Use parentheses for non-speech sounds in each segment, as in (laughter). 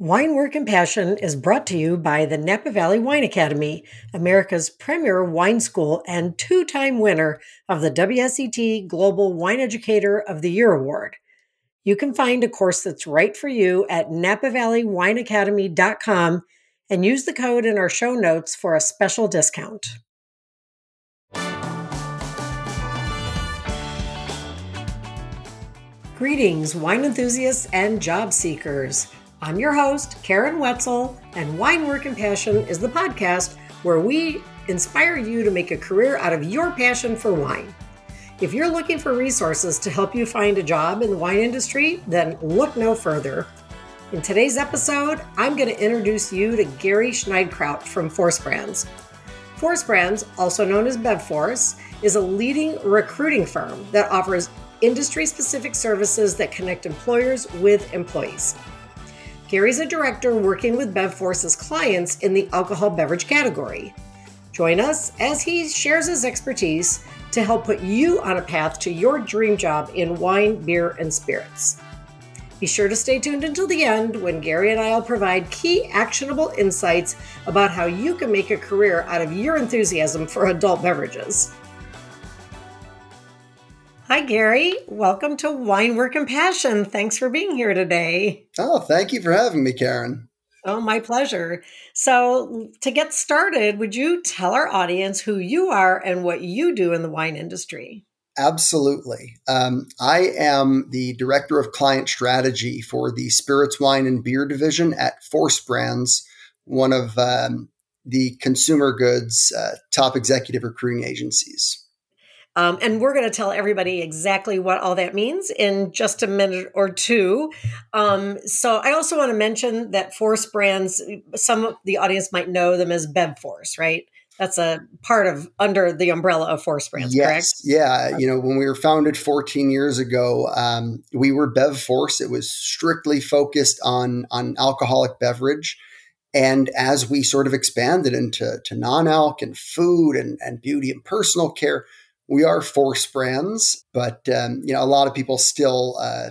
Wine Work and Passion is brought to you by the Napa Valley Wine Academy, America's premier wine school and two time winner of the WSET Global Wine Educator of the Year Award. You can find a course that's right for you at napavalleywineacademy.com and use the code in our show notes for a special discount. Greetings, wine enthusiasts and job seekers. I'm your host, Karen Wetzel, and Wine Work and Passion is the podcast where we inspire you to make a career out of your passion for wine. If you're looking for resources to help you find a job in the wine industry, then look no further. In today's episode, I'm going to introduce you to Gary Schneidkraut from Force Brands. Force Brands, also known as BevForce, is a leading recruiting firm that offers industry specific services that connect employers with employees. Gary's a director working with BevForce's clients in the alcohol beverage category. Join us as he shares his expertise to help put you on a path to your dream job in wine, beer, and spirits. Be sure to stay tuned until the end when Gary and I will provide key actionable insights about how you can make a career out of your enthusiasm for adult beverages. Hi, Gary. Welcome to Wine Work and Passion. Thanks for being here today. Oh, thank you for having me, Karen. Oh, my pleasure. So, to get started, would you tell our audience who you are and what you do in the wine industry? Absolutely. Um, I am the director of client strategy for the spirits, wine, and beer division at Force Brands, one of um, the consumer goods uh, top executive recruiting agencies. Um, and we're going to tell everybody exactly what all that means in just a minute or two. Um, so I also want to mention that Force brands, some of the audience might know them as Bev Force, right? That's a part of under the umbrella of Force Brands, yes. correct? Yeah. You know, when we were founded 14 years ago, um, we were Bev Force. It was strictly focused on on alcoholic beverage. And as we sort of expanded into to non-alc and food and, and beauty and personal care, we are Force Brands, but um, you know a lot of people still uh,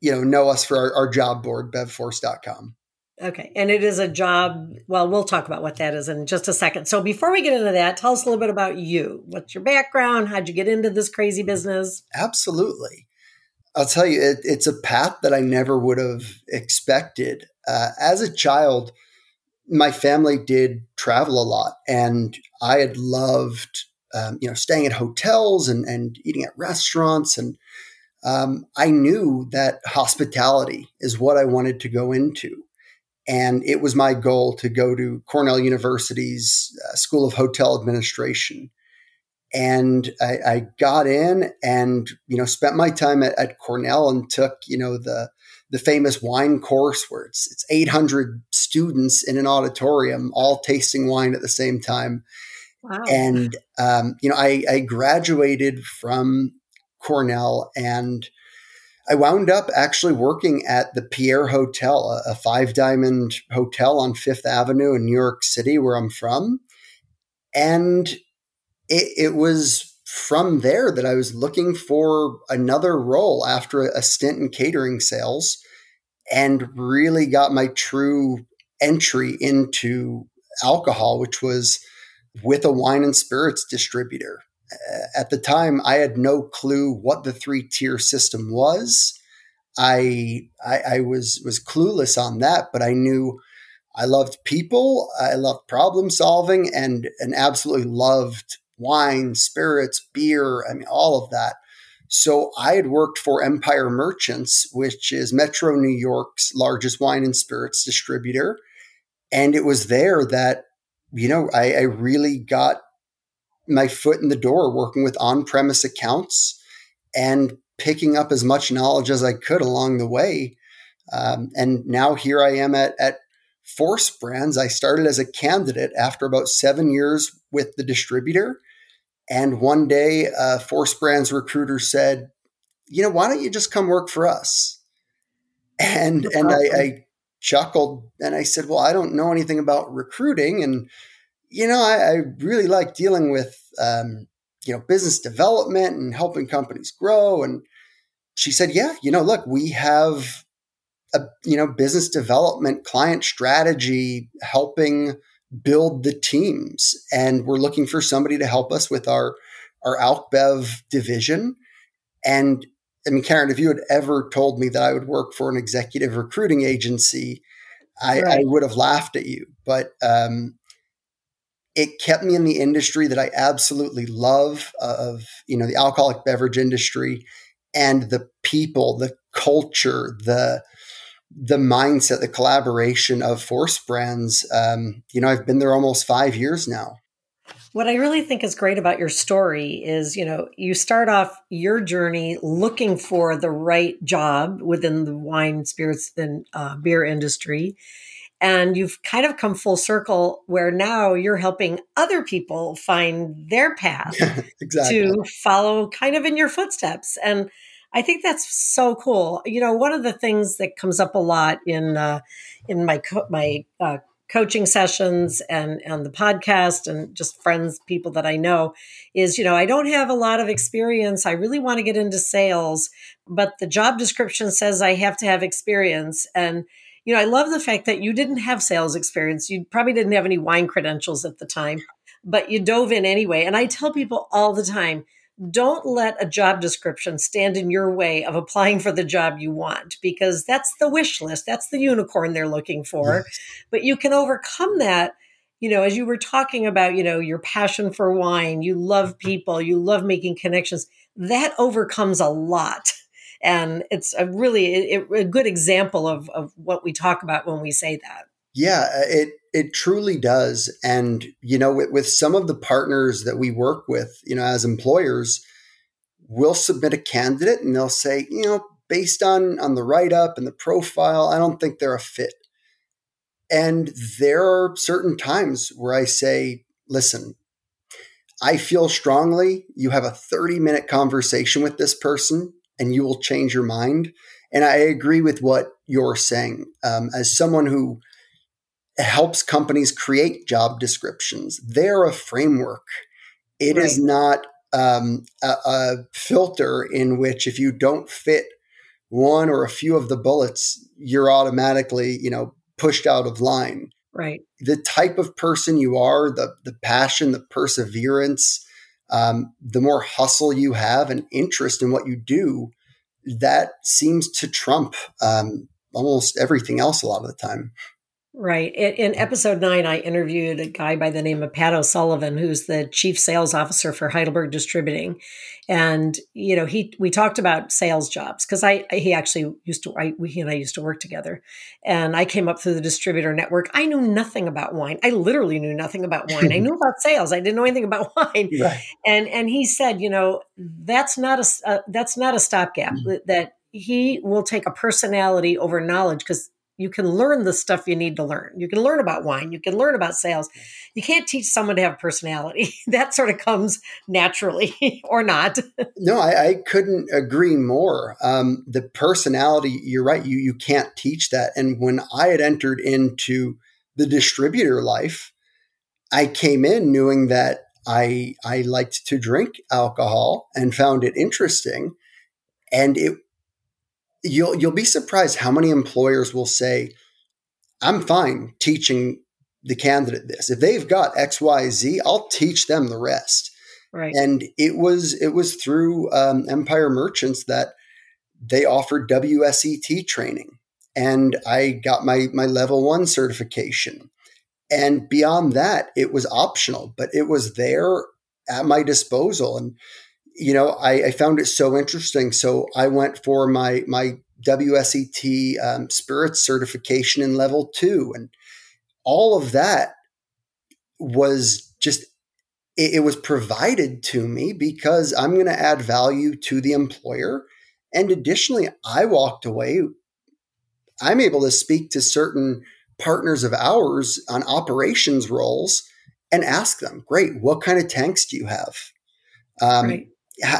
you know know us for our, our job board bevforce.com. Okay, and it is a job. Well, we'll talk about what that is in just a second. So before we get into that, tell us a little bit about you. What's your background? How'd you get into this crazy business? Absolutely. I'll tell you, it, it's a path that I never would have expected. Uh, as a child, my family did travel a lot, and I had loved um, you know, staying at hotels and, and eating at restaurants. And um, I knew that hospitality is what I wanted to go into. And it was my goal to go to Cornell University's uh, School of Hotel Administration. And I, I, got in and, you know, spent my time at, at Cornell and took, you know, the, the famous wine course where it's, it's 800 students in an auditorium all tasting wine at the same time Wow. And, um, you know, I, I graduated from Cornell and I wound up actually working at the Pierre Hotel, a, a five diamond hotel on Fifth Avenue in New York City, where I'm from. And it, it, was from there that I was looking for another role after a stint in catering sales and really got my true entry into alcohol, which was with a wine and spirits distributor. At the time, I had no clue what the three tier system was. I, I, I was was clueless on that, but I knew I loved people, I loved problem solving, and and absolutely loved wine, spirits, beer. I mean, all of that. So I had worked for Empire Merchants, which is Metro New York's largest wine and spirits distributor. And it was there that you know, I, I really got my foot in the door working with on premise accounts and picking up as much knowledge as I could along the way. Um, and now here I am at, at Force Brands. I started as a candidate after about seven years with the distributor. And one day, a Force Brands recruiter said, you know, why don't you just come work for us? And, and I, I chuckled and I said, Well, I don't know anything about recruiting. And, you know, I, I really like dealing with, um, you know, business development and helping companies grow. And she said, Yeah, you know, look, we have a, you know, business development, client strategy, helping build the teams. And we're looking for somebody to help us with our, our AlcBev division. And I mean, Karen, if you had ever told me that I would work for an executive recruiting agency, I, right. I would have laughed at you. But um, it kept me in the industry that I absolutely love of, you know, the alcoholic beverage industry and the people, the culture, the the mindset, the collaboration of Force Brands. Um, you know, I've been there almost five years now. What I really think is great about your story is, you know, you start off your journey looking for the right job within the wine, spirits, and uh, beer industry. And you've kind of come full circle where now you're helping other people find their path (laughs) exactly. to follow kind of in your footsteps. And I think that's so cool. You know, one of the things that comes up a lot in uh, in my co- my uh, coaching sessions and and the podcast and just friends people that I know is you know I don't have a lot of experience. I really want to get into sales but the job description says I have to have experience. And you know I love the fact that you didn't have sales experience. You probably didn't have any wine credentials at the time but you dove in anyway. And I tell people all the time don't let a job description stand in your way of applying for the job you want because that's the wish list that's the unicorn they're looking for. Yes. but you can overcome that you know as you were talking about you know your passion for wine you love people you love making connections that overcomes a lot. And it's a really a, a good example of, of what we talk about when we say that yeah it it truly does. And, you know, with, with, some of the partners that we work with, you know, as employers, we'll submit a candidate and they'll say, you know, based on, on the write up and the profile, I don't think they're a fit. And there are certain times where I say, listen, I feel strongly you have a 30 minute conversation with this person and you will change your mind. And I agree with what you're saying. Um, as someone who helps companies create job descriptions. They're a framework. It right. is not um, a, a, filter in which if you don't fit one or a few of the bullets, you're automatically, you know, pushed out of line. Right. The type of person you are, the the passion, the perseverance, um, the more hustle you have and interest in what you do, that seems to trump um, almost everything else a lot of the time. Right. In episode nine, I interviewed a guy by the name of Pat O'Sullivan, who's the chief sales officer for Heidelberg Distributing, and you know he we talked about sales jobs because I he actually used to I, he and I used to work together, and I came up through the distributor network. I knew nothing about wine. I literally knew nothing about wine. I (laughs) knew about sales. I didn't know anything about wine. Right. And and he said, you know, that's not a uh, that's not a stopgap. Mm-hmm. That he will take a personality over knowledge because you can learn the stuff you need to learn. You can learn about wine. You can learn about sales. You can't teach someone to have personality. (laughs) that sort of comes naturally (laughs) or not. no, I, I, couldn't agree more. Um, the personality, you're right. You you can't teach that. And when I had entered into the distributor life, I came in knowing that I I liked to drink alcohol and found it interesting. And it you'll you'll be surprised how many employers will say, "I'm fine teaching the candidate this. If they've got X, Y, Z, I'll teach them the rest." Right. And it was it was through um, Empire Merchants that they offered WSET training, and I got my my level one certification. And beyond that, it was optional, but it was there at my disposal. And you know, I, I, found it so interesting. So I went for my my WSET um, Spirit certification in level two, and all of that was just it, it was provided to me because I'm going to add value to the employer. And additionally, I walked away. I'm able to speak to certain partners of ours on operations roles and ask them, "Great, what kind of tanks do you have?" Um, right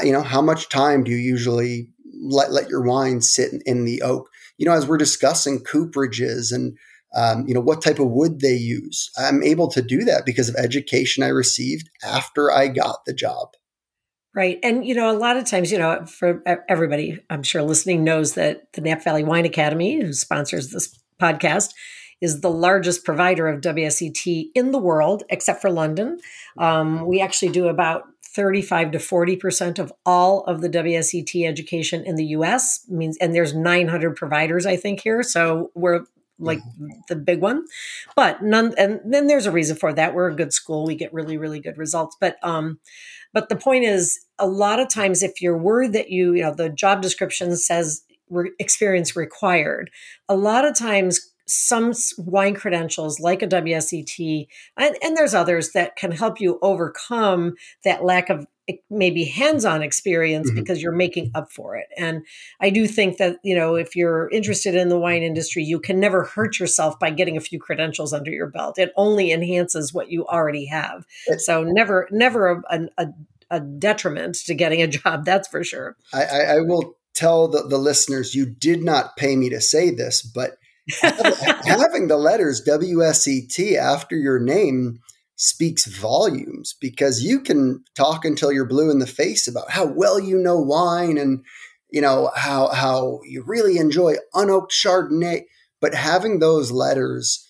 you know, how much time do you usually let, let your wine sit in, in the oak? You know, as we're discussing cooperages and, um, you know, what type of wood they use, I'm able to do that because of education I received after I got the job. Right. And, you know, a lot of times, you know, for everybody, I'm sure listening knows that the Napa Valley Wine Academy, who sponsors this podcast, is the largest provider of WSET in the world, except for London. Um, we actually do about 35 to 40% of all of the WSET education in the US means and there's 900 providers I think here so we're like mm-hmm. the big one. But none and then there's a reason for that. We're a good school. We get really really good results. But um but the point is a lot of times if you're worried that you you know the job description says re- experience required a lot of times some wine credentials like a WSET, and, and, there's others that can help you overcome that lack of maybe hands-on experience mm-hmm. because you're making up for it. And I do think that, you know, if you're interested in the wine industry, you can never hurt yourself by getting a few credentials under your belt. It only enhances what you already have. So never, never a, a, a detriment to getting a (laughs) job. That's for sure. I, I will tell the, the listeners, you did not pay me to say this, but (laughs) having the letters WSET after your name speaks volumes because you can talk until you're blue in the face about how well you know wine and you know how how you really enjoy unoaked chardonnay. But having those letters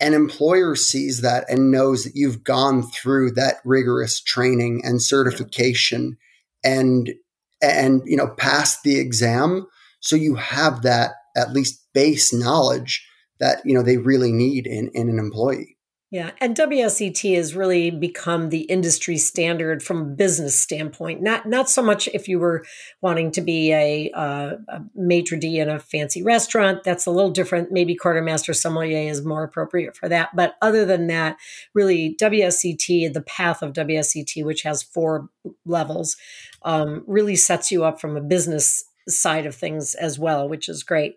an employer sees that and knows that you've gone through that rigorous training and certification and and you know passed the exam. So you have that at least base knowledge that you know they really need in, in an employee yeah, and WSET has really become the industry standard from a business standpoint. Not not so much if you were wanting to be a, uh, a maitre d in a fancy restaurant. That's a little different. Maybe Court of Master Sommelier is more appropriate for that. But other than that, really WSET, the path of WSET, which has four levels, um, really sets you up from a business side of things as well, which is great.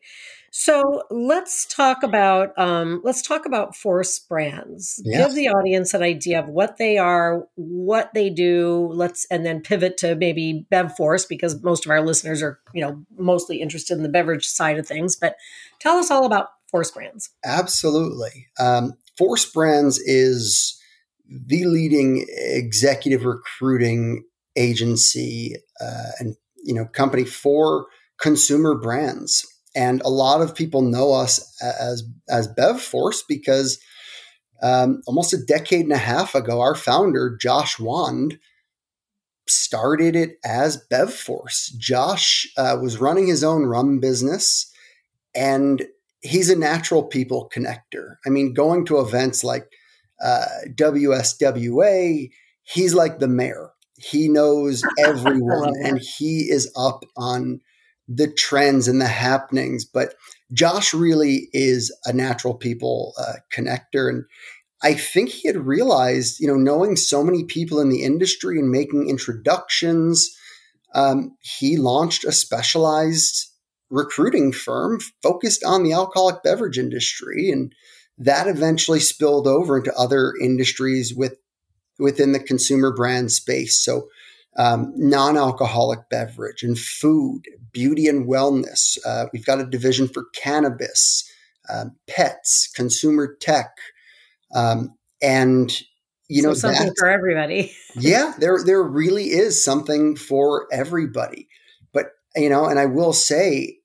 So let's talk about um, let's talk about Force Brands. Yes. Give the audience an idea of what they are, what they do. Let's and then pivot to maybe Bev Force because most of our listeners are you know mostly interested in the beverage side of things. But tell us all about Force Brands. Absolutely, um, Force Brands is the leading executive recruiting agency uh, and you know company for consumer brands and a lot of people know us as as Bev Force because um, almost a decade and a half ago, our founder Josh Wand started it as Bev Force. Josh uh, was running his own rum business, and he's a natural people connector. I mean, going to events like uh, WSWA, he's like the mayor. He knows (laughs) everyone, and he is up on the trends and the happenings. But Josh really is a natural people uh, connector. And I think he had realized, you know, knowing so many people in the industry and making introductions, um, he launched a specialized recruiting firm focused on the alcoholic beverage industry. And that eventually spilled over into other industries with within the consumer brand space. So um, non-alcoholic beverage and food, beauty and wellness. Uh, we've got a division for cannabis, uh, pets, consumer tech, um, and you so know something for everybody. (laughs) yeah, there there really is something for everybody. But you know, and I will say,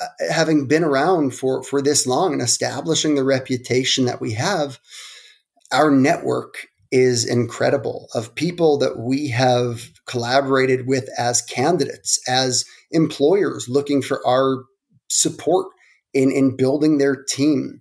uh, having been around for for this long and establishing the reputation that we have, our network is incredible of people that we have collaborated with as candidates, as employers looking for our support in, in building their team.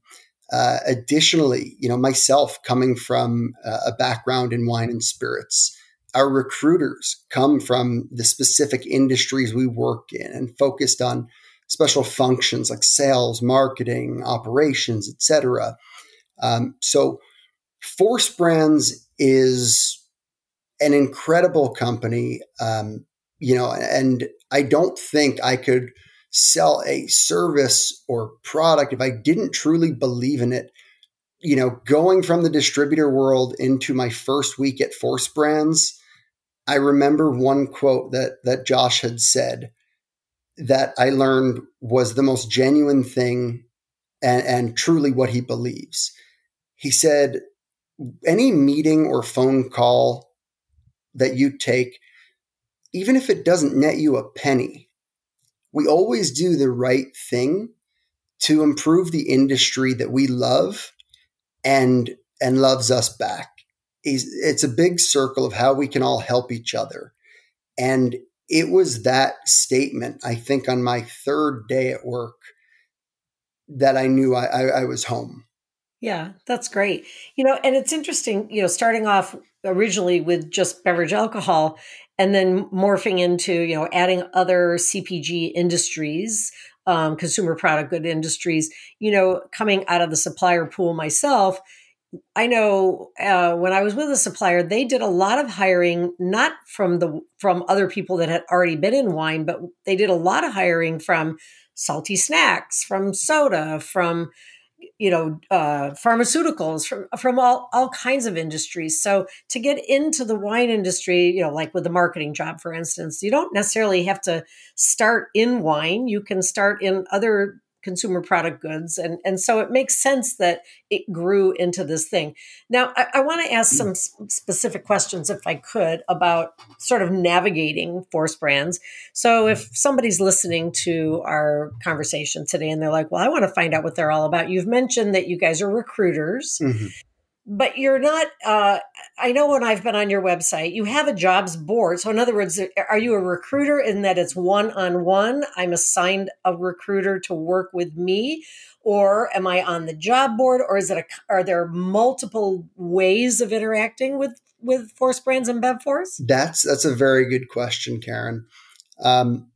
Uh, additionally, you know, myself coming from uh, a background in wine and spirits, our recruiters come from the specific industries we work in and focused on special functions like sales, marketing, operations, etc. Um, so Force Brands is an incredible company, um, you know, and I don't think I could sell a service or product if I didn't truly believe in it. You know, going from the distributor world into my first week at Force Brands, I remember one quote that that Josh had said that I learned was the most genuine thing and, and truly what he believes. He said, any meeting or phone call that you take, even if it doesn't net you a penny, we always do the right thing to improve the industry that we love and and loves us back. It's a big circle of how we can all help each other. And it was that statement, I think, on my third day at work that I knew I, I, I was home. Yeah, that's great. You know, and it's interesting, you know, starting off originally with just beverage alcohol and then morphing into, you know, adding other CPG industries, um, consumer product good industries, you know, coming out of the supplier pool myself. I know uh, when I was with a supplier, they did a lot of hiring, not from the from other people that had already been in wine, but they did a lot of hiring from salty snacks, from soda, from you know uh, pharmaceuticals from from all all kinds of industries. So to get into the wine industry you know like with the marketing job for instance you don't necessarily have to start in wine. You can start in other consumer product goods and and so it makes sense that it grew into this thing. Now i, I want to ask some specific questions if i could about sort of navigating force brands. So if somebody's listening to our conversation today and they're like well i want to find out what they're all about. You've mentioned that you guys are recruiters. Mm-hmm but you're not uh, i know when i've been on your website you have a jobs board. So in other words are you a recruiter in that it's one-on-one i'm assigned a recruiter to work with me? Or am i on the job board? Or is it a are there multiple ways of interacting with with force brands and bevforce? That's that's a very good question karen. Um,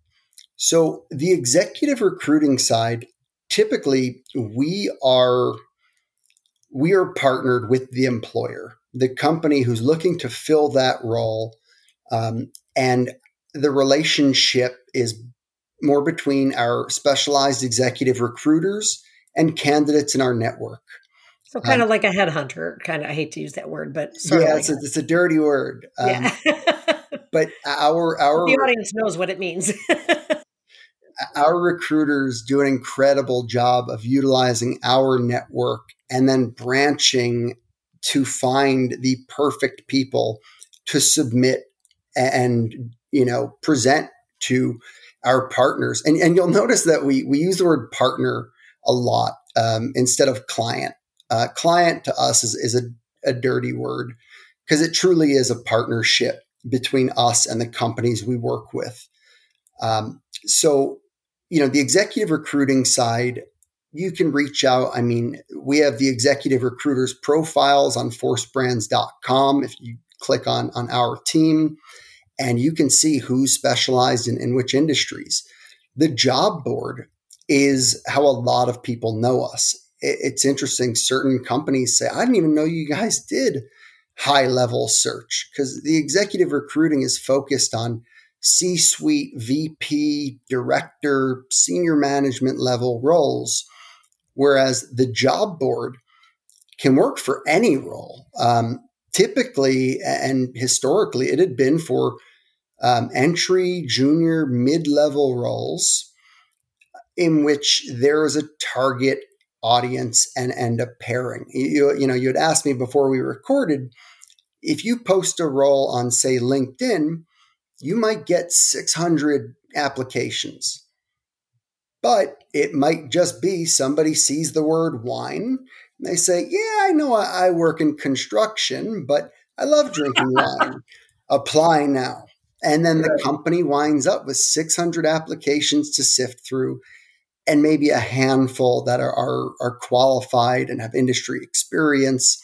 so the executive recruiting side typically we are we are partnered with the employer, the company who's looking to fill that role. Um, and the relationship is more between our specialized executive recruiters and candidates in our network. So kind um, of like a headhunter, kind of. I hate to use that word, but yeah, like it's, a, it's, a, dirty word. Um, yeah. (laughs) but our our the audience knows what it means. (laughs) our recruiters do an incredible job of utilizing our network and then branching to find the perfect people to submit and you know present to our partners. And, and you'll notice that we we use the word partner a lot um, instead of client. Uh, client to us is, is a, a dirty word because it truly is a partnership between us and the companies we work with. Um, so you know the executive recruiting side you can reach out. I mean, we have the executive recruiters profiles on forcebrands.com. If you click on, on our team, and you can see who's specialized in, in which industries. The job board is how a lot of people know us. It, it's interesting. Certain companies say, I didn't even know you guys did high level search because the executive recruiting is focused on C suite, VP, director, senior management level roles whereas the job board can work for any role. Um, typically and historically, it had been for um, entry, junior, mid level roles in which there is a target audience and, and a pairing. You, you know, you had asked me before we recorded if you post a role on, say, LinkedIn, you might get 600 applications. But it might just be somebody sees the word wine and they say, Yeah, I know I work in construction, but I love drinking (laughs) wine. Apply now. And then the company winds up with 600 applications to sift through and maybe a handful that are, are, are qualified and have industry experience.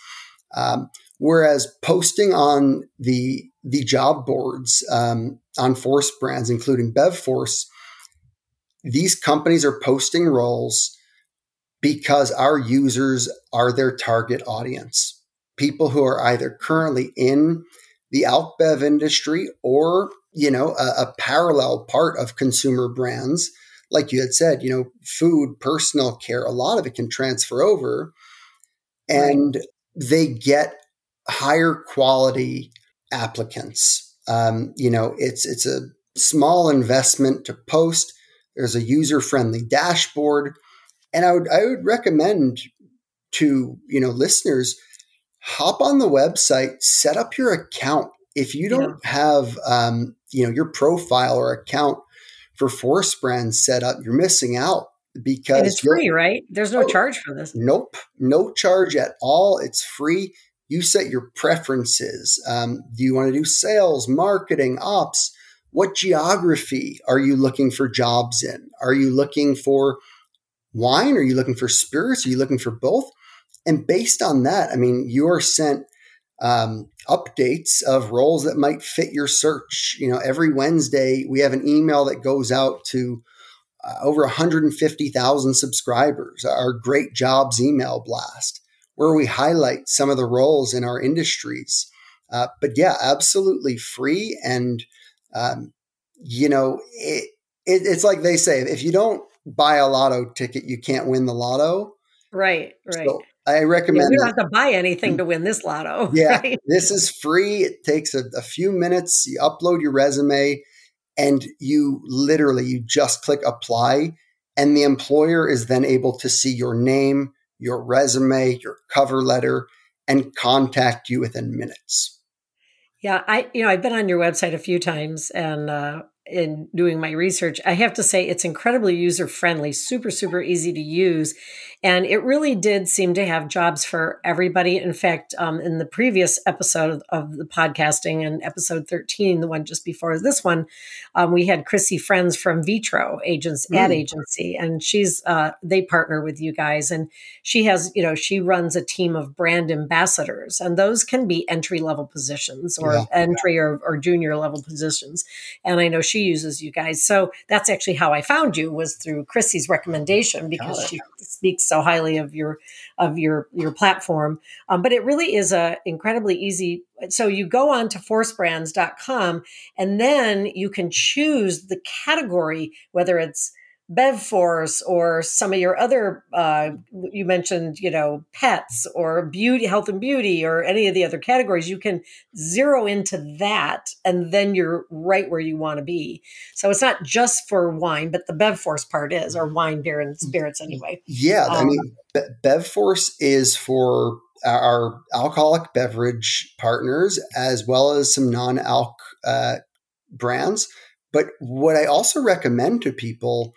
Um, whereas posting on the the job boards um, on Force brands, including BevForce, these companies are posting roles because our users are their target audience. People who are either currently in the alc-bev industry or, you know, a, a parallel part of consumer brands. Like you had said, you know, food, personal care, a lot of it can transfer over and they get higher quality applicants. Um, you know, it's it's a small investment to post there's a user friendly dashboard. And I would, I would recommend to, you know, listeners, hop on the website, set up your account. If you don't yeah. have um, you know your profile or account for Force Brands set up, you're missing out because and it's free, right? There's no oh, charge for this. Nope, no charge at all. It's free. You set your preferences. Um, do you want to do sales, marketing, ops? What geography are you looking for jobs in? Are you looking for wine? Are you looking for spirits? Are you looking for both? And based on that, I mean, you are sent um, updates of roles that might fit your search. You know, every Wednesday we have an email that goes out to uh, over 150,000 subscribers, our Great Jobs email blast, where we highlight some of the roles in our industries. Uh, but yeah, absolutely free. And, um, you know, it, it, it's like they say if you don't buy a lotto ticket, you can't win the lotto. Right, right. So I recommend. Yeah, you don't have to buy anything to win this lotto. (laughs) Yeah, right? this is free. It takes a, a few minutes. You upload your resume, and you literally you just click apply, and the employer is then able to see your name, your resume, your cover letter, and contact you within minutes. Yeah, I you know I've been on your website a few times, and uh, in doing my research, I have to say it's incredibly user friendly, super, super easy to use. And it really did seem to have jobs for everybody. In fact, um, in the previous episode of, of, the podcasting and episode 13, the one just before this one, um, we had Chrissy Friends from Vitro Agents mm. Ad Agency. And she's, uh, they partner with you guys. And she has, you know, she runs a team of brand ambassadors. And those can be entry level positions or yeah. entry or, or junior level positions. And I know she uses you guys. So that's actually how I found you was through Chrissy's recommendation because she speaks so highly of your of your your platform. Um, but it really is a incredibly easy. So you go on to forcebrands.com and then you can choose the category, whether it's BevForce or some of your other, uh, you mentioned, you know, pets or beauty, health and beauty, or any of the other categories, you can zero into that and then you're right where you want to be. So it's not just for wine, but the BevForce part is, or wine, beer, and spirits anyway. Yeah. Um, I mean, Be- BevForce is for our alcoholic beverage partners as well as some non alc uh, brands. But what I also recommend to people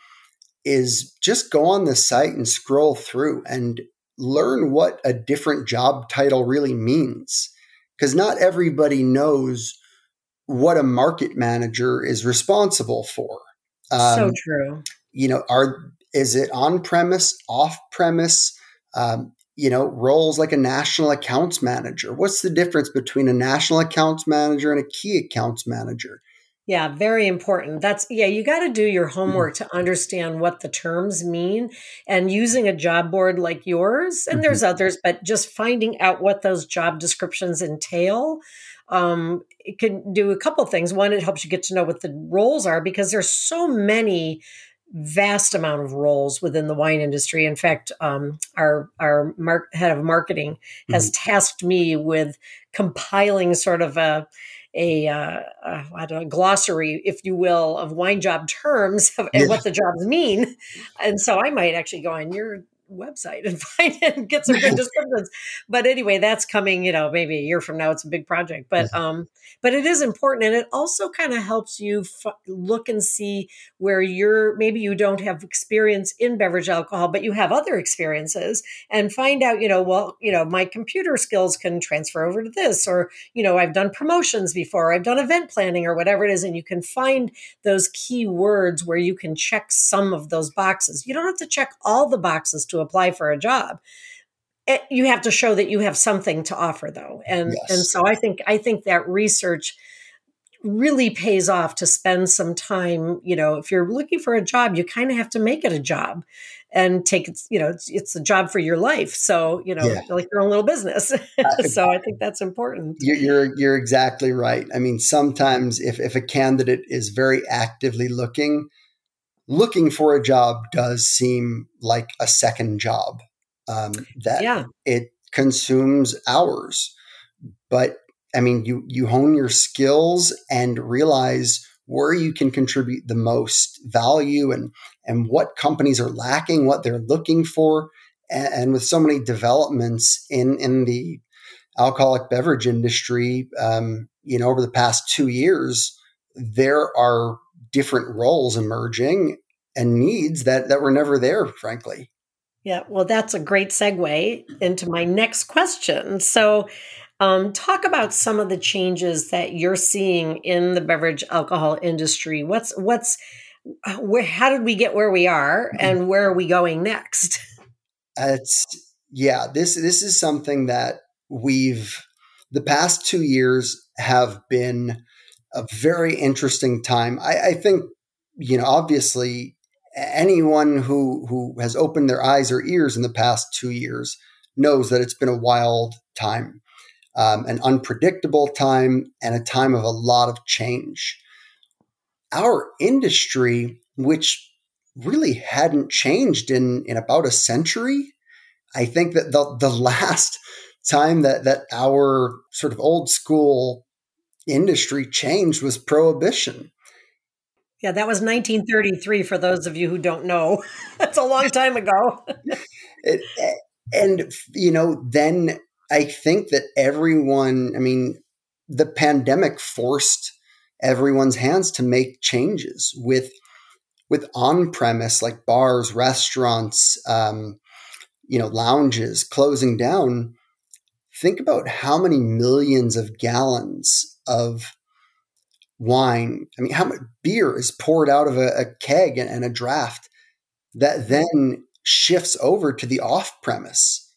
is just go on the site and scroll through and learn what a different job title really means. Because not everybody knows what a market manager is responsible for. Um, so true. You know, are is it on premise, off premise? Um, you know, roles like a national accounts manager. What's the difference between a national accounts manager and a key accounts manager? Yeah, very important. That's, yeah, you got to do your mm-hmm. homework to understand what the terms mean and using a job board like yours. And mm-hmm. there's others, but just finding out what those job descriptions entail. Um, it can do a couple things. One, it helps you get to know what the roles are because there's so many vast amount of roles within the wine industry. In fact, um, our our mar- head of marketing has mm-hmm. tasked me with compiling sort of a a, uh, uh, I don't know, glossary, if you will, of wine job terms and what the jobs mean. And so I might actually go on your website (laughs) and find it and get some good descriptions. But anyway, that's coming, you know, maybe a year from now. It's a big project, but um, but it is important, and it also kind of helps you f- look and see where you're. Maybe you don't have experience in beverage alcohol, but you have other experiences, and find out, you know, well, you know, my computer skills can transfer over to this, or you know, I've done promotions before, I've done event planning, or whatever it is, and you can find those key words where you can check some of those boxes. You don't have to check all the boxes to apply for a job it, eh, you have to show that you have something to offer though. And yes. and so i think i think that research really pays off to spend some time you know if you're looking for a job you kind of have to make it a job and take it you know it's, it's a job for your life. So you know yeah. like your own little business. (laughs) So i think that's important. You're you're exactly right. I mean sometimes if if a candidate is very actively looking looking for a job does seem like a second job um, that yeah. it consumes hours but i mean you you hone your skills and realize where you can contribute the most value and and what companies are lacking what they're looking for and, and with so many developments in in the alcoholic beverage industry um, you know over the past two years there are different roles emerging and needs that that were never there, frankly. Yeah, well, that's a great segue into my next question. So, um, talk about some of the changes that you're seeing in the beverage alcohol industry. What's what's where? How did we get where we are, mm-hmm. and where are we going next? (laughs) It's yeah. This this is something that we've the past two years have been a very interesting time. I, I think you know obviously anyone who who has opened their eyes or ears in the past two years knows that it's been a wild time, um, an unpredictable time, and a time of a lot of change. Our industry, which really hadn't changed in in about a century, I think that the the (laughs) last time that that our sort of old school industry changed was prohibition. Yeah, that was 1933 for those of you who don't know. (laughs) That's a long time ago. (laughs) it, and, you know, then I think that everyone, I mean, the pandemic forced everyone's hands to make changes with with on premise like bars, restaurants, um, you know, lounges closing down. Think about how many millions of gallons of wine. I mean, how much beer is poured out of a, a keg and, and, a draft that then shifts over to the off premise.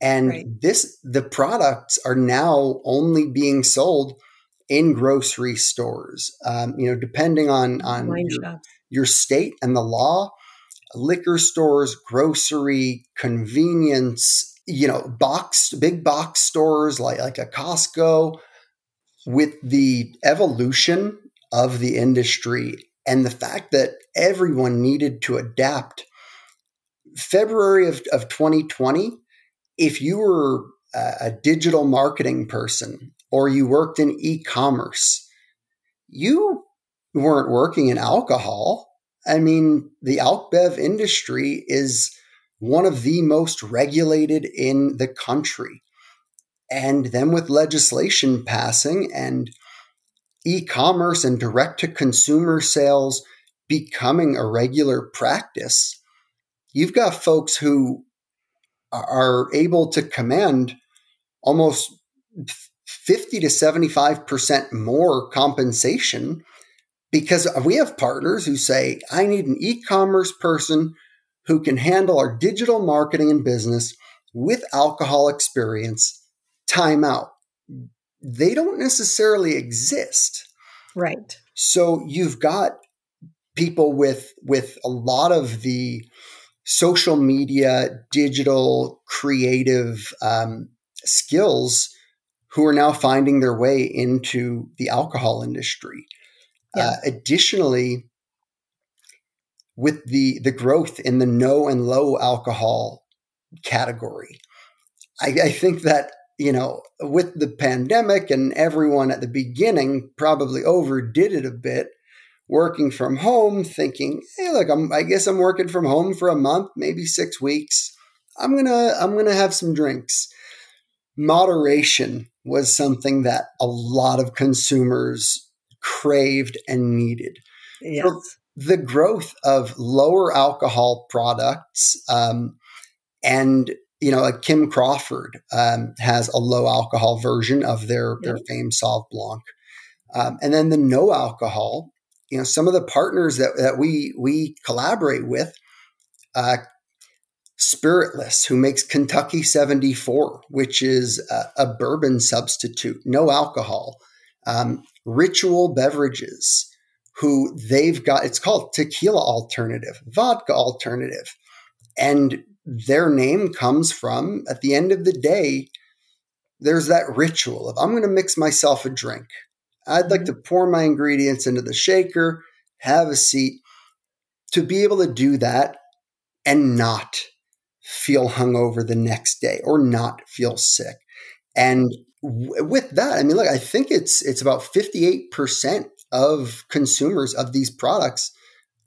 And right. this, the products are now only being sold in grocery stores. Um, you know, depending on on your, your state and the law, liquor stores, grocery, convenience. You know, box big box stores like like a Costco with the evolution of the industry and the fact that everyone needed to adapt, February of, of 2020, if you were a digital marketing person or you worked in e commerce, you weren't working in alcohol. I mean, the AlcBev industry is one of the most regulated in the country. And then with legislation passing and e commerce and direct to consumer sales becoming a regular practice, you've got folks who are able to command almost 50 to 75% more compensation because we have partners who say, I need an e commerce person who can handle our digital marketing and business with alcohol experience timeout. They don't necessarily exist. Right. So you've got people with with a lot of the social media, digital, creative um, skills who are now finding their way into the alcohol industry. Yeah. Uh, additionally, with the the growth in the no and low alcohol category, I, I think that you know, with the pandemic and everyone at the beginning probably overdid it a bit, working from home, thinking, hey, look, I'm, I guess I'm working from home for a month, maybe six weeks. I'm gonna I'm gonna have some drinks. Moderation was something that a lot of consumers craved and needed. Yes. So the growth of lower alcohol products um, and you know, like Kim Crawford um, has a low alcohol version of their their famed Sauv Blanc, um, and then the no alcohol. You know, some of the partners that that we we collaborate with, uh, Spiritless, who makes Kentucky seventy four, which is a, a, bourbon substitute, no alcohol. Um, Ritual Beverages, who they've got, it's called tequila alternative, vodka alternative, and their name comes from, at the end of the day, there's that ritual of I'm going to mix myself a drink. I'd like mm-hmm. to pour my ingredients into the shaker, have a seat. To be able to do that and not feel hungover the next day or not feel sick. And w- with that, I mean, look, I think it's it's about 58% of consumers of these products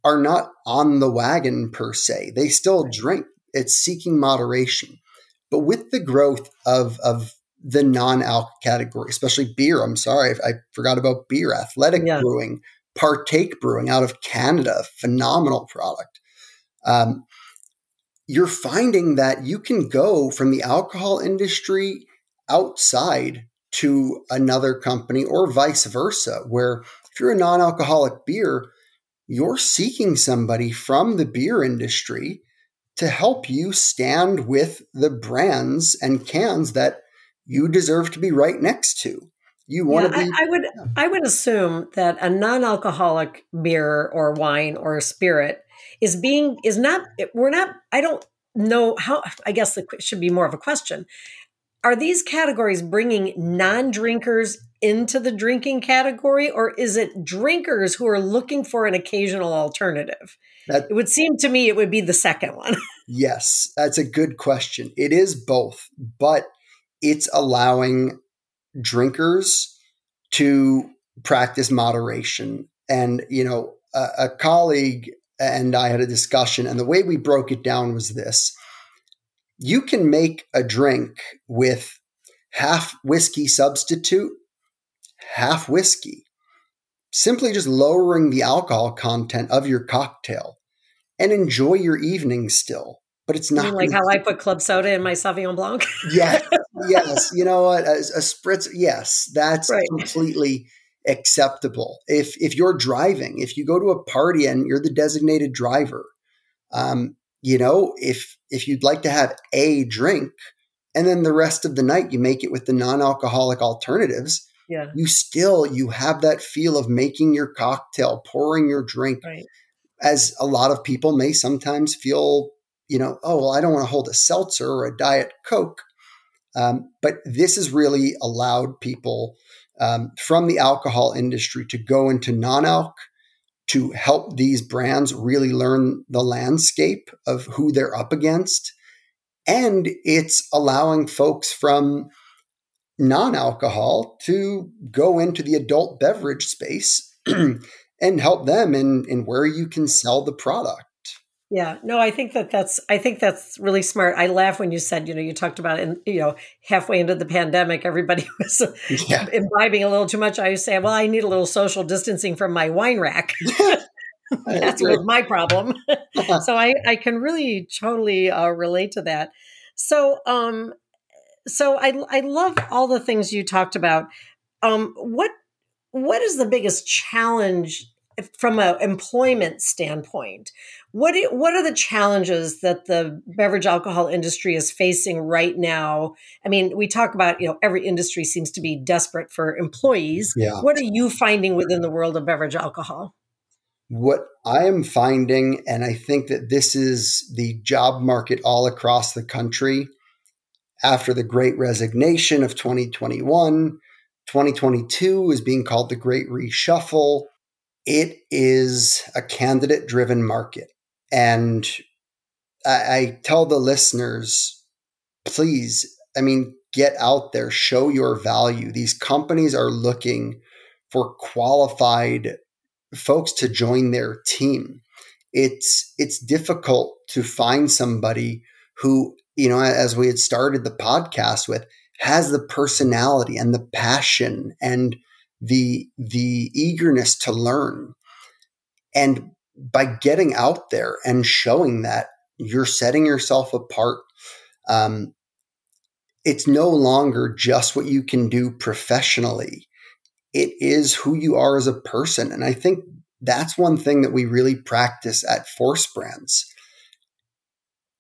are not on the wagon per se. They still drink it's seeking moderation. But with the growth of, of the non alc category, especially beer, I'm sorry, I forgot about beer, athletic yeah. brewing, Partake Brewing out of Canada, phenomenal product. Um, you're finding that you can go from the alcohol industry outside to another company or vice versa, where if you're a non alcoholic beer, you're seeking somebody from the beer industry to help you stand with the brands and cans that you deserve to be right next to. You want yeah, to be. I, I would. Yeah. I would assume that a non-alcoholic beer or wine or spirit is being is not. We're not. I don't know how. I guess it should be more of a question. Are these categories bringing non-drinkers into the drinking category, or is it drinkers who are looking for an occasional alternative? That, it would seem to me it would be the second one. (laughs) yes, that's a good question. It is both, but it's allowing drinkers to practice moderation. And, you know, a, a colleague and I had a discussion, and the way we broke it down was this you can make a drink with half whiskey substitute, half whiskey, simply just lowering the alcohol content of your cocktail and enjoy your evening still. But it's not like how I put club soda in my Sauvignon Blanc. yes, (laughs) yes. You know what? A, a spritz. Yes, that's right. completely acceptable. If if you're driving, if you go to a party and you're the designated driver, um, you know, if if you'd like to have a drink, and then the rest of the night you make it with the non-alcoholic alternatives, yeah. you still you have that feel of making your cocktail, pouring your drink. Right. As a lot of people may sometimes feel, you know, oh well, I don't want to hold a seltzer or a diet coke. Um, but this has really allowed people um, from the alcohol industry to go into non-alc to help these brands really learn the landscape of who they're up against. And it's allowing folks from non alcohol to go into the adult beverage space (clears throat) and help them in, in where you can sell the product. Yeah, no, I think that that's I think that's really smart. I laugh when you said, you know, you talked about and you know, halfway into the pandemic, everybody (laughs) was yeah. imbibing a little too much. I say, well, I need a little social distancing from my wine rack. (laughs) (laughs) that's my problem. so I I can really totally uh, relate to that. So um, so I I love all the things you talked about. Um, what what is the biggest challenge from an employment standpoint, what what are the challenges that the beverage alcohol industry is facing right now? I mean, we talk about you know every industry seems to be desperate for employees. Yeah. What are you finding within the world of beverage alcohol? What I am finding, and I think that this is the job market all across the country after the great resignation of 2021, 2022 is being called the great reshuffle it is a candidate driven market. And I, I, tell the listeners, please, I mean, get out there, show your value. These companies are looking for qualified folks to join their team. It's it's difficult to find somebody who, you know, as we had started the podcast with, has the personality and the passion and the the eagerness to learn. And by getting out there and showing that you're setting yourself apart um, it's no longer just what you can do professionally. It is who you are as a person. And i think that's one thing that we really practice at force brands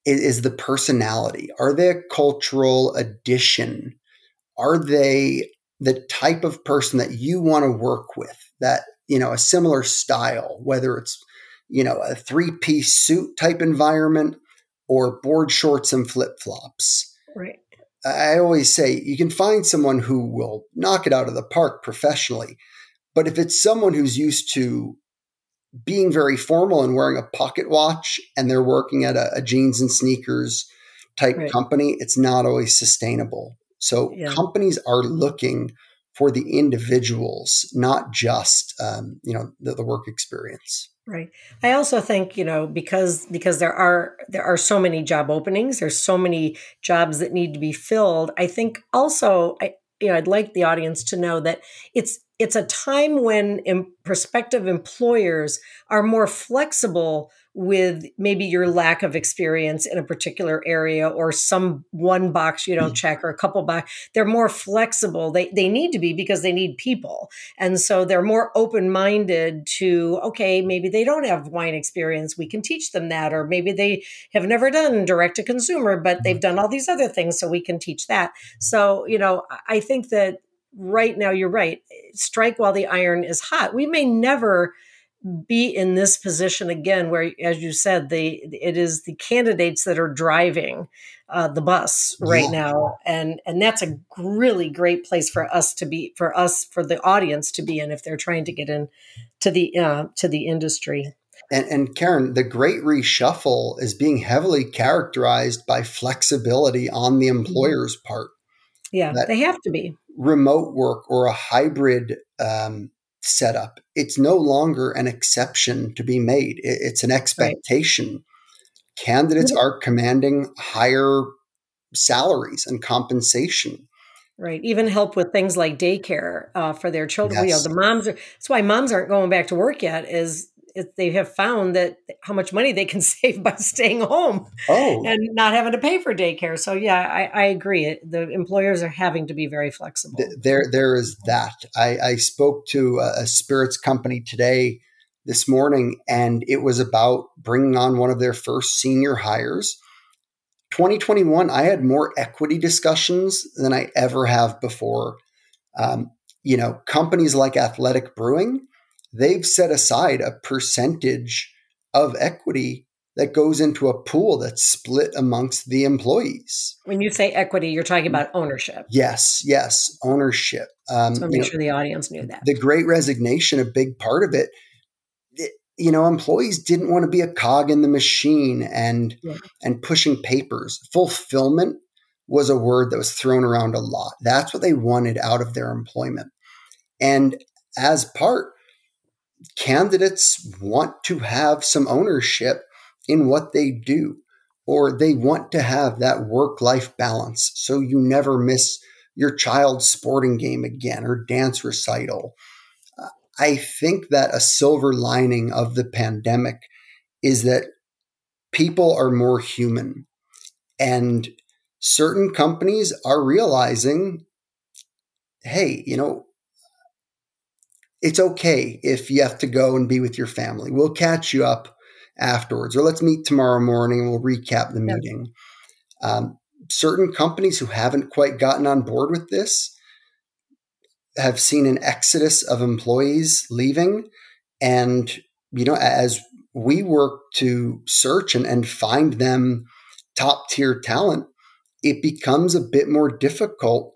is, is the personality. Are they a cultural addition? Are they the type of person that you want to work with that you know a similar style whether it's you know a three piece suit type environment or board shorts and flip flops right i always say you can find someone who will knock it out of the park professionally but if it's someone who's used to being very formal and wearing a pocket watch and they're working at a, a jeans and sneakers type right. company it's not always sustainable so yeah. companies are looking for the individuals, not just um, you know the, the work experience. Right. I also think, you know, because because there are there are so many job openings, there's so many jobs that need to be filled. I think also I you know, I'd like the audience to know that it's it's a time when prospective employers are more flexible with maybe your lack of experience in a particular area or some one box you don't mm. check or a couple box. They're more flexible. They they need to be because they need people. And so they're more open-minded to okay maybe they don't have wine experience. We can teach them that. Or maybe they have never done direct to consumer but they've mm. done all these other things so we can teach that. So you know i think that right now you're right strike while the iron is hot we may never be in this position again where as you said the it is the candidates that are driving uh, the bus right yeah. now and and that's a really great place for us to be for us for the audience to be in if they're trying to get in to the uh, to the industry and, and Karen, the great reshuffle is being heavily characterized by flexibility on the mm-hmm. employer's part. Yeah, they have to be. Remote work or a hybrid um, setup. It's no longer an exception to be made, it's an expectation. Right. Candidates are commanding higher salaries and compensation. Right. Even help with things like daycare uh, for their children. Yes. You know, the moms are, that's why moms aren't going back to work yet is they have found that how much money they can (laughs) save by staying home oh. and not having to pay for daycare. So yeah, I, I agree. The employers are having to be very flexible. There, there is that. I, I spoke to a spirits company today, this morning, and it was about bringing on one of their first senior hires. 2021, I had more equity discussions than I ever have before. Um, you know, companies like Athletic Brewing they've set aside a percentage of equity that goes into a pool that's split amongst the employees. When you say equity, you're talking about ownership. Yes, yes, ownership. Um, so make sure know, the audience knew that. The great resignation, a big part of it, it, you know, employees didn't want to be a cog in the machine and yeah. and pushing papers. Fulfillment was a word that was thrown around a lot. That's what they wanted out of their employment. And as part candidates want to have some ownership in what they do, or they want to have that work life balance so you never miss your child's sporting game again or dance recital. I think that a silver lining of the pandemic is that people are more human and certain companies are realizing hey, you know, it's okay if you have to go and be with your family. We'll catch you up afterwards, or let's meet tomorrow morning and we'll recap the meeting. Um, certain companies who haven't quite gotten on board with this have seen an exodus of employees leaving. And, you know, as we work to search and, and find them top tier talent, it becomes a bit more difficult,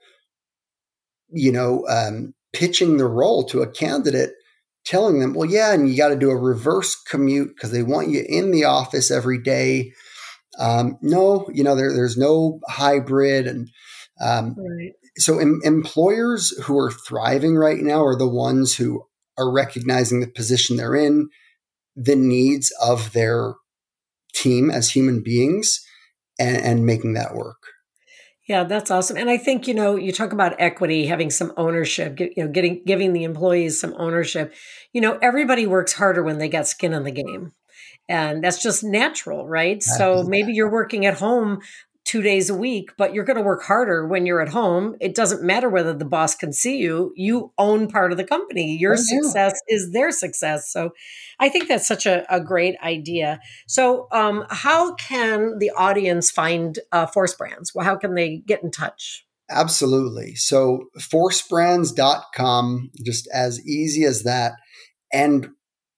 you know, um, pitching the role to a candidate, telling them, well, yeah, and you got to do a reverse commute because they want you in the office every day. Um, no, you know, there, there's no hybrid. And um, right. so em- employers who are thriving right now are the ones who are recognizing the position they're in, the needs of their team as human beings, and, and making that work. Yeah, that's awesome. And I think, you know, you talk about equity, having some ownership, you know, getting giving the employees some ownership. You know, everybody works harder when they got skin in the game. And that's just natural, right? so maybe you're working at home two days a week, but you're going to work harder when you're at home. It doesn't matter whether the boss can see you. You own part of the company. Your success is their success. So I think that's such a, a great idea. So, um, how can the audience find uh, Force Brands? Well, how can they get in touch? Absolutely. So, forcebrands.com, just as easy as that. And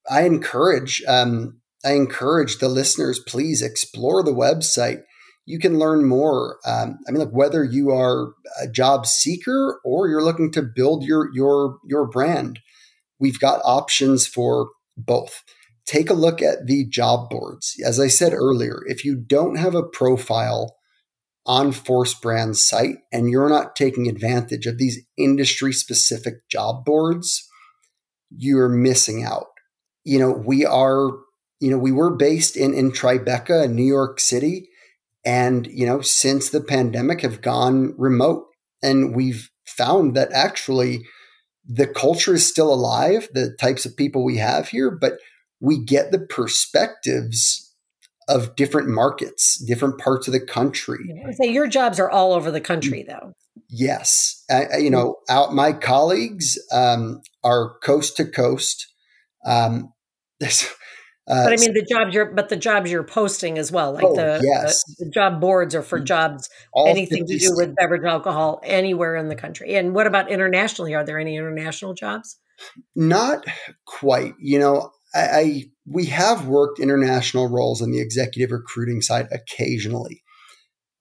I encourage, um, I encourage the listeners, please explore the website you can learn more. Um, I mean, like whether you are a job seeker or you're looking to build your your your brand, we've got options for both. Take a look at the job boards. As I said earlier, if you don't have a profile on Force Brand's site and you're not taking advantage of these industry specific job boards, you're missing out. You know, we are, you know, we were based in, in Tribeca, New York City and you know since the pandemic have gone remote and we've found that actually the culture is still alive, the types of people we have here, but we get the perspectives of different markets, different parts of the country. say your jobs are all over the country, though. Yes, I, you know, out my colleagues um, are coast to coast. Um, (laughs) uh, but I mean the jobs you're, but the jobs you're posting as well, like oh, the, yes. the, the job boards are for mm. jobs All anything to do with beverage alcohol anywhere in the country. And what about internationally? Are there any international jobs? Not quite. You know, I, I we have worked international roles on the executive recruiting side occasionally,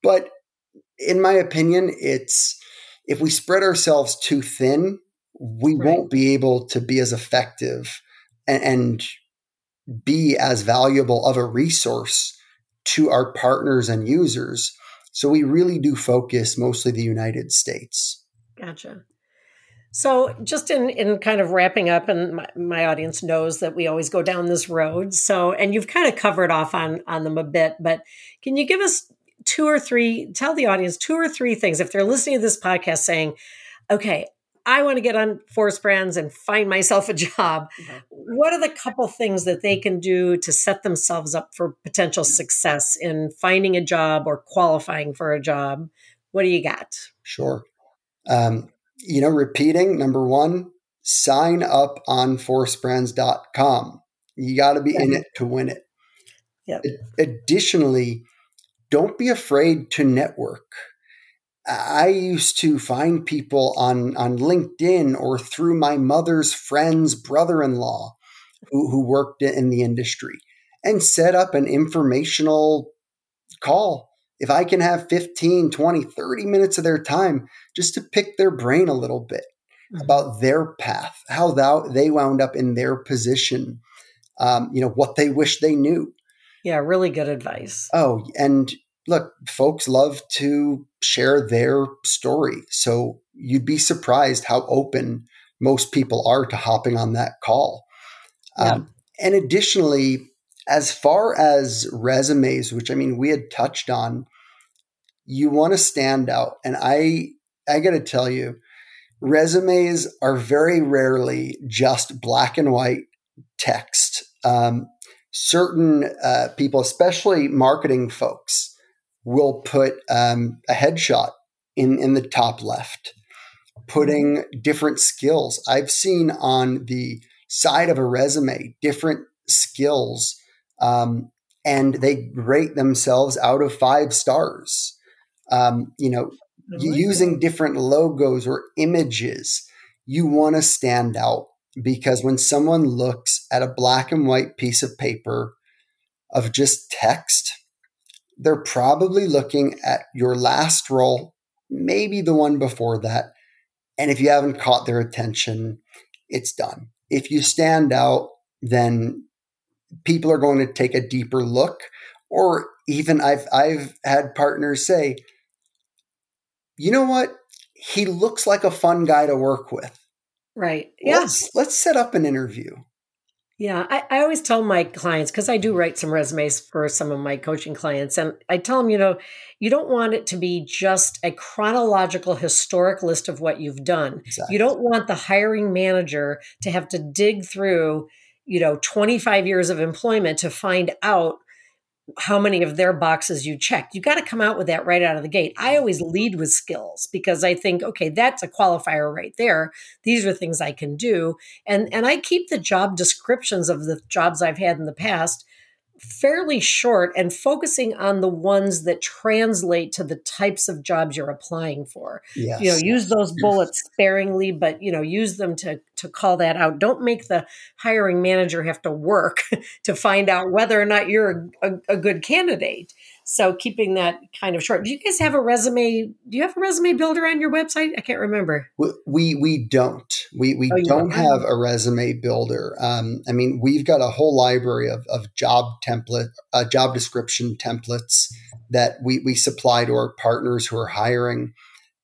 but in my opinion, it's if we spread ourselves too thin, we right. won't be able to be as effective and, and be as valuable of a resource to our partners and users. So we really do focus mostly the United States. Gotcha. So, just in, in kind of wrapping up, and my, my, audience knows that we always go down this road. So, and you've kind of covered off on on them a bit, but can you give us two or three? Tell the audience two or three things if they're listening to this podcast, saying, "Okay, I want to get on Force Brands and find myself a (laughs) job. Mm-hmm. What are the couple things that they can do to set themselves up for potential success in finding a job or qualifying for a job? What do you got? Sure. Um, you know, repeating number one, sign up on forcebrands.com. You got to be in it to win it. Yep. Additionally, don't be afraid to network. I used to find people on, on LinkedIn or through my mother's friend's brother in law who, who worked in the industry and set up an informational call. If I can have 15, 20, 30 minutes of their time just to pick their brain a little bit mm-hmm. about their path, how thou, they wound up in their position, um, you know, what they wish they knew. Yeah, really good advice. Oh, and look, folks love to share their story. So you'd be surprised how open most people are to hopping on that call. Yeah. Um, and additionally, as far as resumes, which I mean, we had touched on, you want to stand out. And I, I got to tell you, resumes are very rarely just black and white text. Um, certain uh, people, especially marketing folks, will put um, a headshot in, in the top left, putting different skills. I've seen on the side of a resume different skills, um, and they rate themselves out of five stars. Um, you know, like using different logos or images, you want to stand out because when someone looks at a black and white piece of paper of just text, they're probably looking at your last role, maybe the one before that. And if you haven't caught their attention, it's done. If you stand out, then people are going to take a deeper look. Or even I've I've had partners say, you know what? He looks like a fun guy to work with. Right. Yeah. Let's let's set up an interview. Yeah, I, I always tell my clients because I do write some resumes for some of my coaching clients, and I tell them, you know, you don't want it to be just a chronological, historic list of what you've done. Exactly. You don't want the hiring manager to have to dig through, you know, 25 years of employment to find out how many of their boxes you checked. You got to come out with that right out of the gate. I always lead with skills because I think, okay, that's a qualifier right there. These are things I can do. And and I keep the job descriptions of the jobs I've had in the past fairly short and focusing on the ones that translate to the types of jobs you're applying for. Yes. You know, use those bullets sparingly, but you know, use them to to call that out. Don't make the hiring manager have to work (laughs) to find out whether or not you're a, a, good candidate. So keeping that kind of short. Do you guys have a resume? Do you have a resume builder on your website? I can't remember. We we don't. We we oh, don't, don't have a resume builder. Um, I mean, we've got a whole library of, of job template, uh, job description templates that we we supply to our partners who are hiring.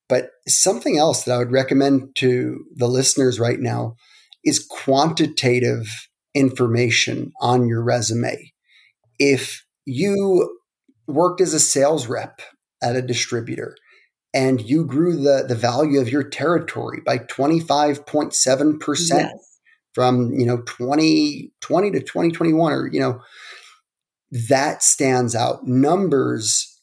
But something else that I would recommend to the listeners right now is quantitative information on your resume. If you worked as a sales rep at a distributor and you grew the, the value of your territory by 25.7% yes. from, you know, 2020 to 2021 or, you know, that stands out. Numbers,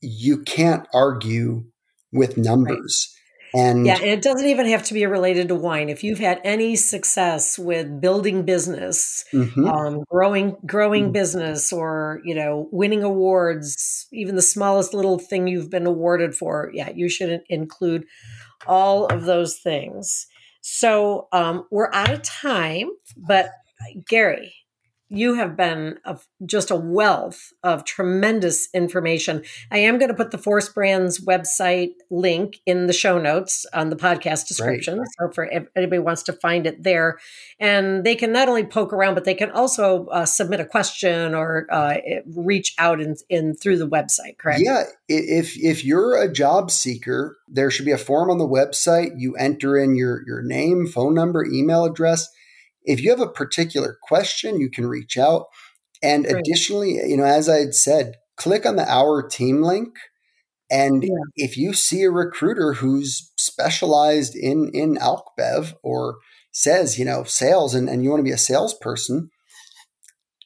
you can't argue with numbers. Right. And yeah, and it doesn't even have to be related to wine. If you've had any success with building business, mm-hmm. um, growing growing mm-hmm. business, or you know, winning awards, even the smallest little thing you've been awarded for, yeah, you should include all of those things. So um, we're out of time, but Gary, you have been just a wealth of tremendous information. I am going to put the Force Brands website link in the show notes on the podcast description. Right. So for if anybody wants to find it there, and they can not only poke around, but they can also uh, submit a question or uh, reach out in, in through the website. Correct? Yeah. If if you're a job seeker, there should be a form on the website. You enter in your your name, phone number, email address if you have a particular question, you can reach out. And right. additionally, you know, as I had said, click on the Our Team link. And yeah. if you see a recruiter who's specialized in in AlcBev or says, you know, sales and, and you want to be a salesperson,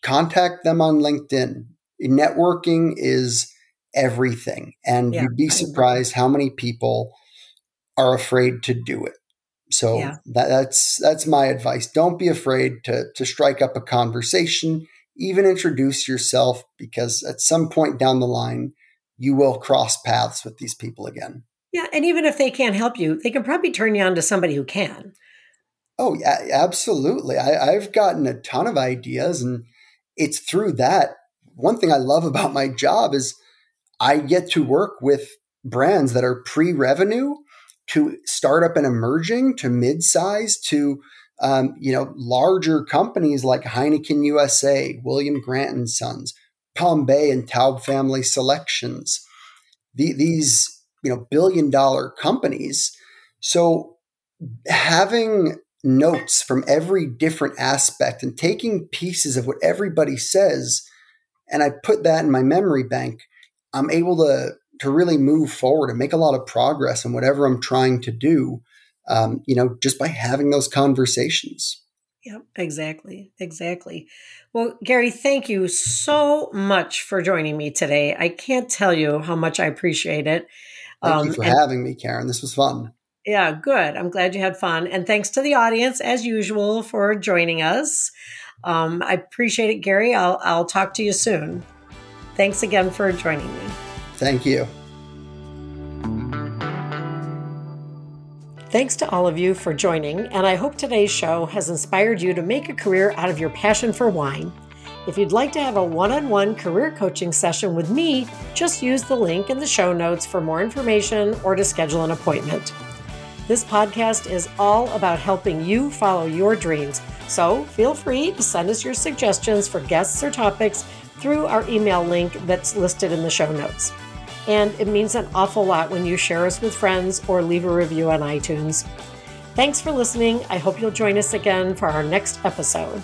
contact them on LinkedIn. Networking is everything. And yeah. you'd be surprised how many people are afraid to do it. So yeah. that, that's that's my advice. Don't be afraid to to strike up a conversation, even introduce yourself, because at some point down the line, you will cross paths with these people again. Yeah, and even if they can't help you, they can probably turn you on to somebody who can. Oh yeah, absolutely. I, I've gotten a ton of ideas, and it's through that. One thing I love about my job is I get to work with brands that are pre-revenue to startup and emerging to mid-size to um, you know larger companies like Heineken USA, William Grant and Sons, Palm Bay and Taub Family Selections. The, these you know billion dollar companies. So having notes from every different aspect and taking pieces of what everybody says and I put that in my memory bank, I'm able to to really move forward and make a lot of progress in whatever I'm trying to do. Um, you know, just by having those conversations. Yep, exactly. Exactly. Well, Gary, thank you so much for joining me today. I can't tell you how much I appreciate it. Thank um, you for and, having me, Karen. This was fun. Yeah, good. I'm glad you had fun. And thanks to the audience, as usual, for joining us. Um, I appreciate it, Gary. I'll, I'll talk to you soon. Thanks again for joining me. Thank you. Thanks to all of you for joining, and I hope today's show has inspired you to make a career out of your passion for wine. If you'd like to have a one on one career coaching session with me, just use the link in the show notes for more information or to schedule an appointment. This podcast is all about helping you follow your dreams, so feel free to send us your suggestions for guests or topics through our email link that's listed in the show notes and it means an awful lot when you share us with friends or leave a review on iTunes. Thanks for listening. I hope you'll join us again for our next episode.